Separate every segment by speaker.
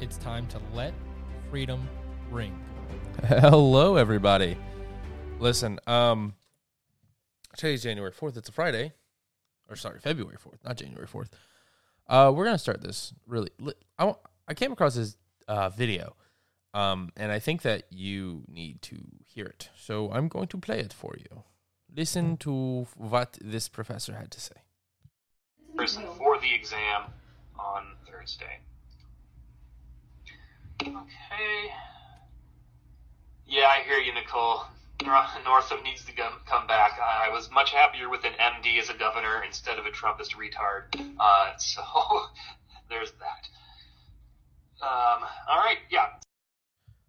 Speaker 1: It's time to let freedom ring.
Speaker 2: Hello, everybody. Listen, um, today's January 4th. It's a Friday. Or, sorry, February 4th, not January 4th. Uh, we're going to start this really. I, I came across this uh, video, um, and I think that you need to hear it. So I'm going to play it for you. Listen to what this professor had to say.
Speaker 3: Person for the exam on Thursday. Okay. Yeah, I hear you, Nicole. Northam needs to come, back. I was much happier with an MD as a governor instead of a Trumpist retard. Uh, so there's that. Um, all right, yeah.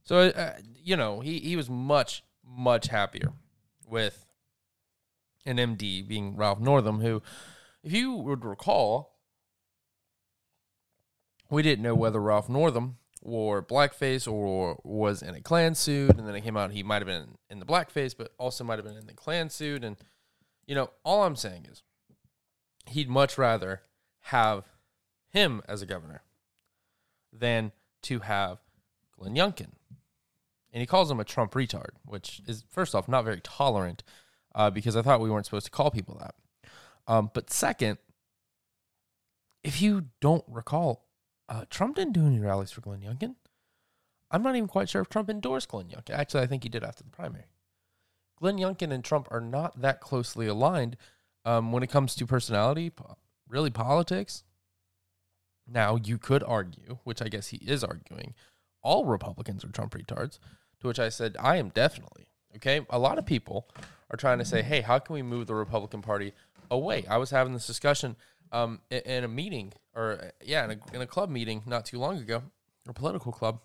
Speaker 2: So uh, you know, he he was much much happier with an MD being Ralph Northam, who, if you would recall, we didn't know whether Ralph Northam wore blackface or was in a Klan suit, and then it came out he might have been in the blackface, but also might have been in the Klan suit. And you know, all I'm saying is, he'd much rather have him as a governor than to have Glenn Youngkin. And he calls him a Trump retard, which is first off not very tolerant, uh, because I thought we weren't supposed to call people that. Um, but second, if you don't recall, uh, Trump didn't do any rallies for Glenn Youngkin. I'm not even quite sure if Trump endorsed Glenn Youngkin. Actually, I think he did after the primary. Glenn Youngkin and Trump are not that closely aligned um, when it comes to personality, really politics. Now, you could argue, which I guess he is arguing, all Republicans are Trump retards, to which I said, I am definitely. Okay. A lot of people are trying to say, hey, how can we move the Republican Party away? I was having this discussion um, in, a meeting, or yeah, in a, in a club meeting not too long ago, a political club,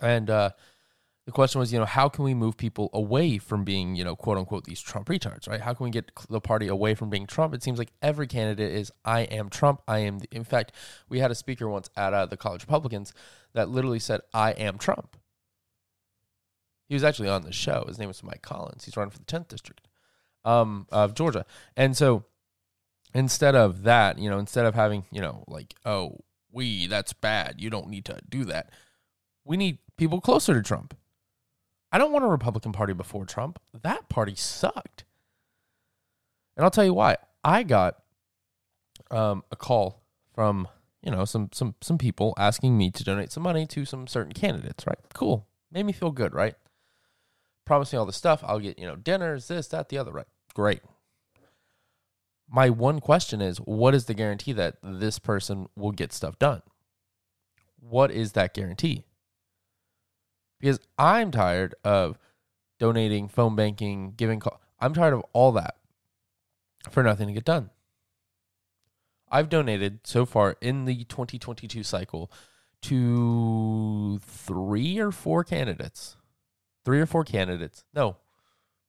Speaker 2: and uh, the question was, you know, how can we move people away from being, you know, quote unquote, these Trump retards, right? How can we get the party away from being Trump? It seems like every candidate is, I am Trump. I am. The, in fact, we had a speaker once at uh, the College Republicans that literally said, I am Trump. He was actually on the show. His name was Mike Collins. He's running for the 10th district um, of Georgia. And so instead of that, you know, instead of having, you know, like, oh, we, that's bad. You don't need to do that. We need people closer to Trump. I don't want a Republican Party before Trump. That party sucked. And I'll tell you why. I got um, a call from, you know, some some some people asking me to donate some money to some certain candidates, right? Cool. Made me feel good, right? Promising all this stuff. I'll get, you know, dinners, this, that, the other, right? Great my one question is what is the guarantee that this person will get stuff done? What is that guarantee? Because I'm tired of donating, phone banking, giving. I'm tired of all that for nothing to get done. I've donated so far in the 2022 cycle to three or four candidates. Three or four candidates. No,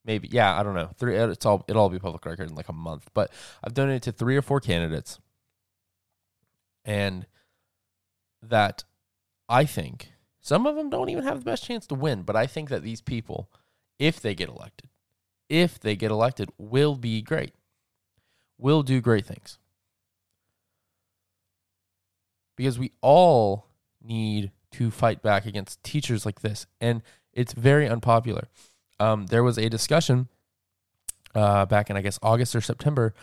Speaker 2: maybe yeah i don't know three uh, it's all it'll all be public record in like a month but i've donated to three or four candidates and that I think some of them don't even have the best chance to win, but I think that these people, if they get elected, if they get elected, will be great, will do great things. Because we all need to fight back against teachers like this. And it's very unpopular. Um, there was a discussion uh, back in, I guess, August or September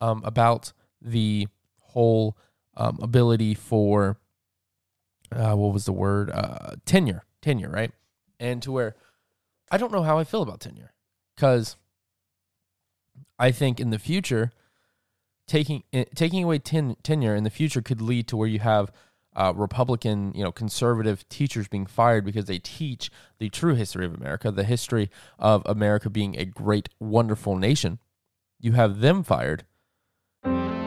Speaker 2: um, about the whole um, ability for uh, what was the word uh, tenure, tenure, right? And to where I don't know how I feel about tenure because I think in the future, taking eh, taking away ten, tenure in the future could lead to where you have uh, Republican, you know, conservative teachers being fired because they teach the true history of America, the history of America being a great, wonderful nation. You have them fired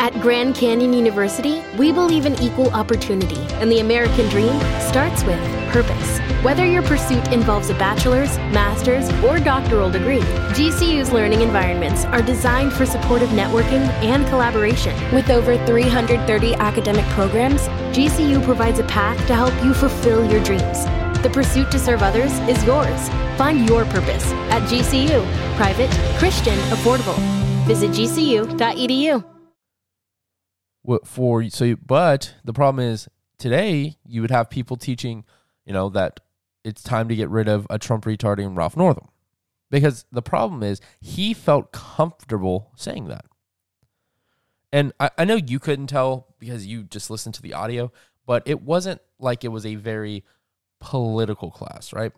Speaker 4: at Grand Canyon University, we believe in equal opportunity, and the American dream starts with purpose. Whether your pursuit involves a bachelor's, master's, or doctoral degree, GCU's learning environments are designed for supportive networking and collaboration. With over 330 academic programs, GCU provides a path to help you fulfill your dreams. The pursuit to serve others is yours. Find your purpose at GCU. Private, Christian, affordable. Visit gcu.edu
Speaker 2: for so you, but the problem is today you would have people teaching you know that it's time to get rid of a trump retarding ralph northam. Because the problem is he felt comfortable saying that. And I, I know you couldn't tell because you just listened to the audio but it wasn't like it was a very political class right?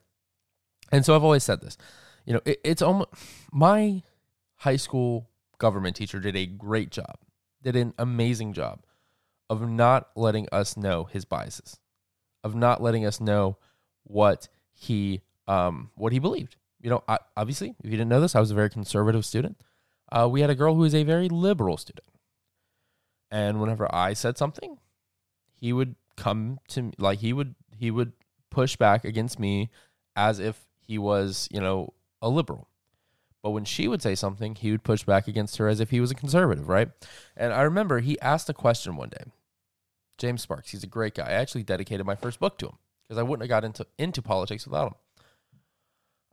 Speaker 2: And so i've always said this you know it, it's almost my high school government teacher did a great job did an amazing job of not letting us know his biases, of not letting us know what he um what he believed. You know, I, obviously, if you didn't know this, I was a very conservative student. Uh, we had a girl who was a very liberal student, and whenever I said something, he would come to me like he would he would push back against me as if he was you know a liberal but when she would say something, he would push back against her as if he was a conservative, right? And I remember he asked a question one day. James Sparks, he's a great guy. I actually dedicated my first book to him because I wouldn't have got into into politics without him.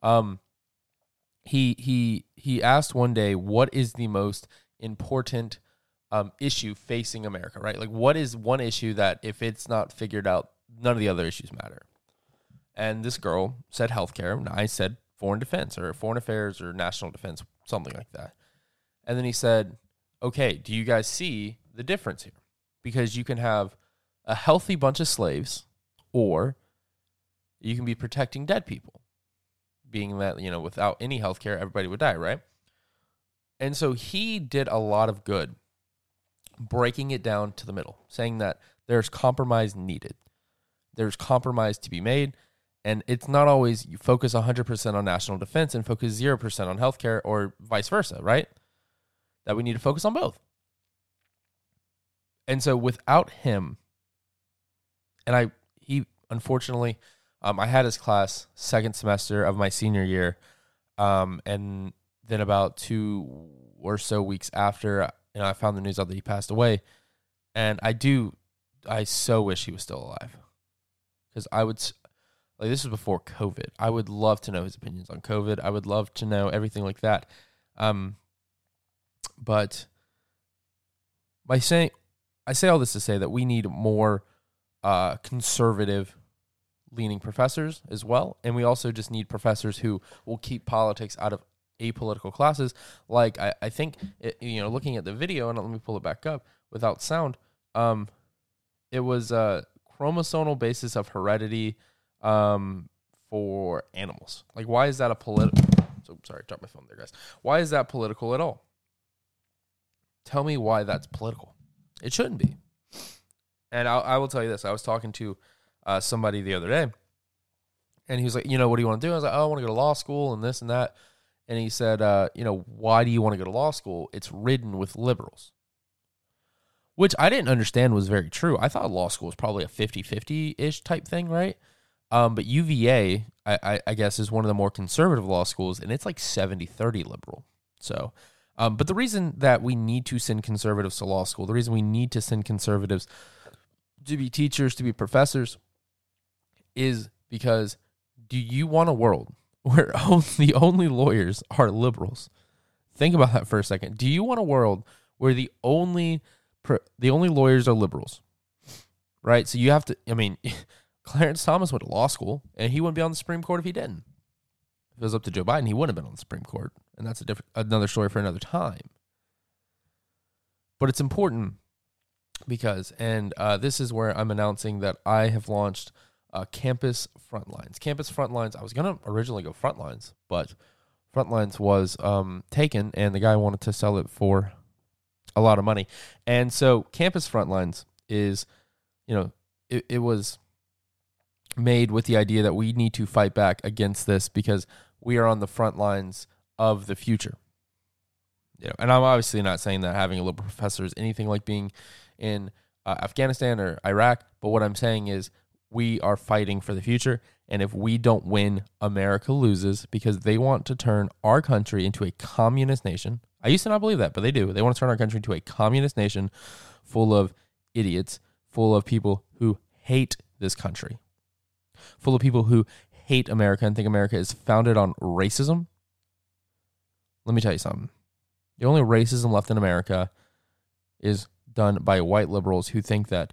Speaker 2: Um he he he asked one day what is the most important um, issue facing America, right? Like, what is one issue that if it's not figured out, none of the other issues matter? And this girl said healthcare, and I said foreign defense or foreign affairs or national defense, something like that. And then he said, okay, do you guys see the difference here? Because you can have a healthy bunch of slaves or you can be protecting dead people, being that, you know, without any health care, everybody would die, right? And so he did a lot of good breaking it down to the middle, saying that there's compromise needed. There's compromise to be made and it's not always you focus 100% on national defense and focus 0% on healthcare or vice versa, right? That we need to focus on both. And so without him, and I, he unfortunately, um, I had his class second semester of my senior year. Um, and then about two or so weeks after, you know, I found the news out that he passed away. And I do, I so wish he was still alive because I would, like this was before COVID. I would love to know his opinions on COVID. I would love to know everything like that. Um, but by saying, I say all this to say that we need more uh, conservative leaning professors as well, and we also just need professors who will keep politics out of apolitical classes. Like I, I think it, you know, looking at the video, and let me pull it back up without sound. Um, it was a chromosomal basis of heredity um, for animals. Like, why is that a political? So sorry, drop my phone there, guys. Why is that political at all? Tell me why that's political. It shouldn't be. And I, I will tell you this: I was talking to uh, somebody the other day, and he was like, "You know, what do you want to do?" I was like, "Oh, I want to go to law school and this and that." And he said, uh, "You know, why do you want to go to law school? It's ridden with liberals." Which I didn't understand was very true. I thought law school was probably a 50 50 ish type thing, right? Um, but UVA, I, I, I, guess, is one of the more conservative law schools, and it's like 70 30 liberal. So, um, but the reason that we need to send conservatives to law school, the reason we need to send conservatives to be teachers, to be professors, is because do you want a world where the only lawyers are liberals? Think about that for a second. Do you want a world where the only the only lawyers are liberals? Right? So you have to I mean, Clarence Thomas went to law school and he wouldn't be on the Supreme Court if he didn't. If it was up to Joe Biden, he wouldn't have been on the Supreme Court, and that's a different another story for another time. But it's important because, and uh, this is where I'm announcing that I have launched uh, Campus Frontlines. Campus Frontlines. I was gonna originally go Frontlines, but Frontlines was um, taken, and the guy wanted to sell it for a lot of money. And so, Campus Frontlines is, you know, it, it was made with the idea that we need to fight back against this because we are on the front lines of the future. You know, and I'm obviously not saying that having a liberal professor is anything like being in uh, Afghanistan or Iraq, but what I'm saying is we are fighting for the future. And if we don't win, America loses because they want to turn our country into a communist nation. I used to not believe that, but they do. They want to turn our country into a communist nation full of idiots, full of people who hate this country, full of people who hate America and think America is founded on racism. Let me tell you something. The only racism left in America is done by white liberals who think that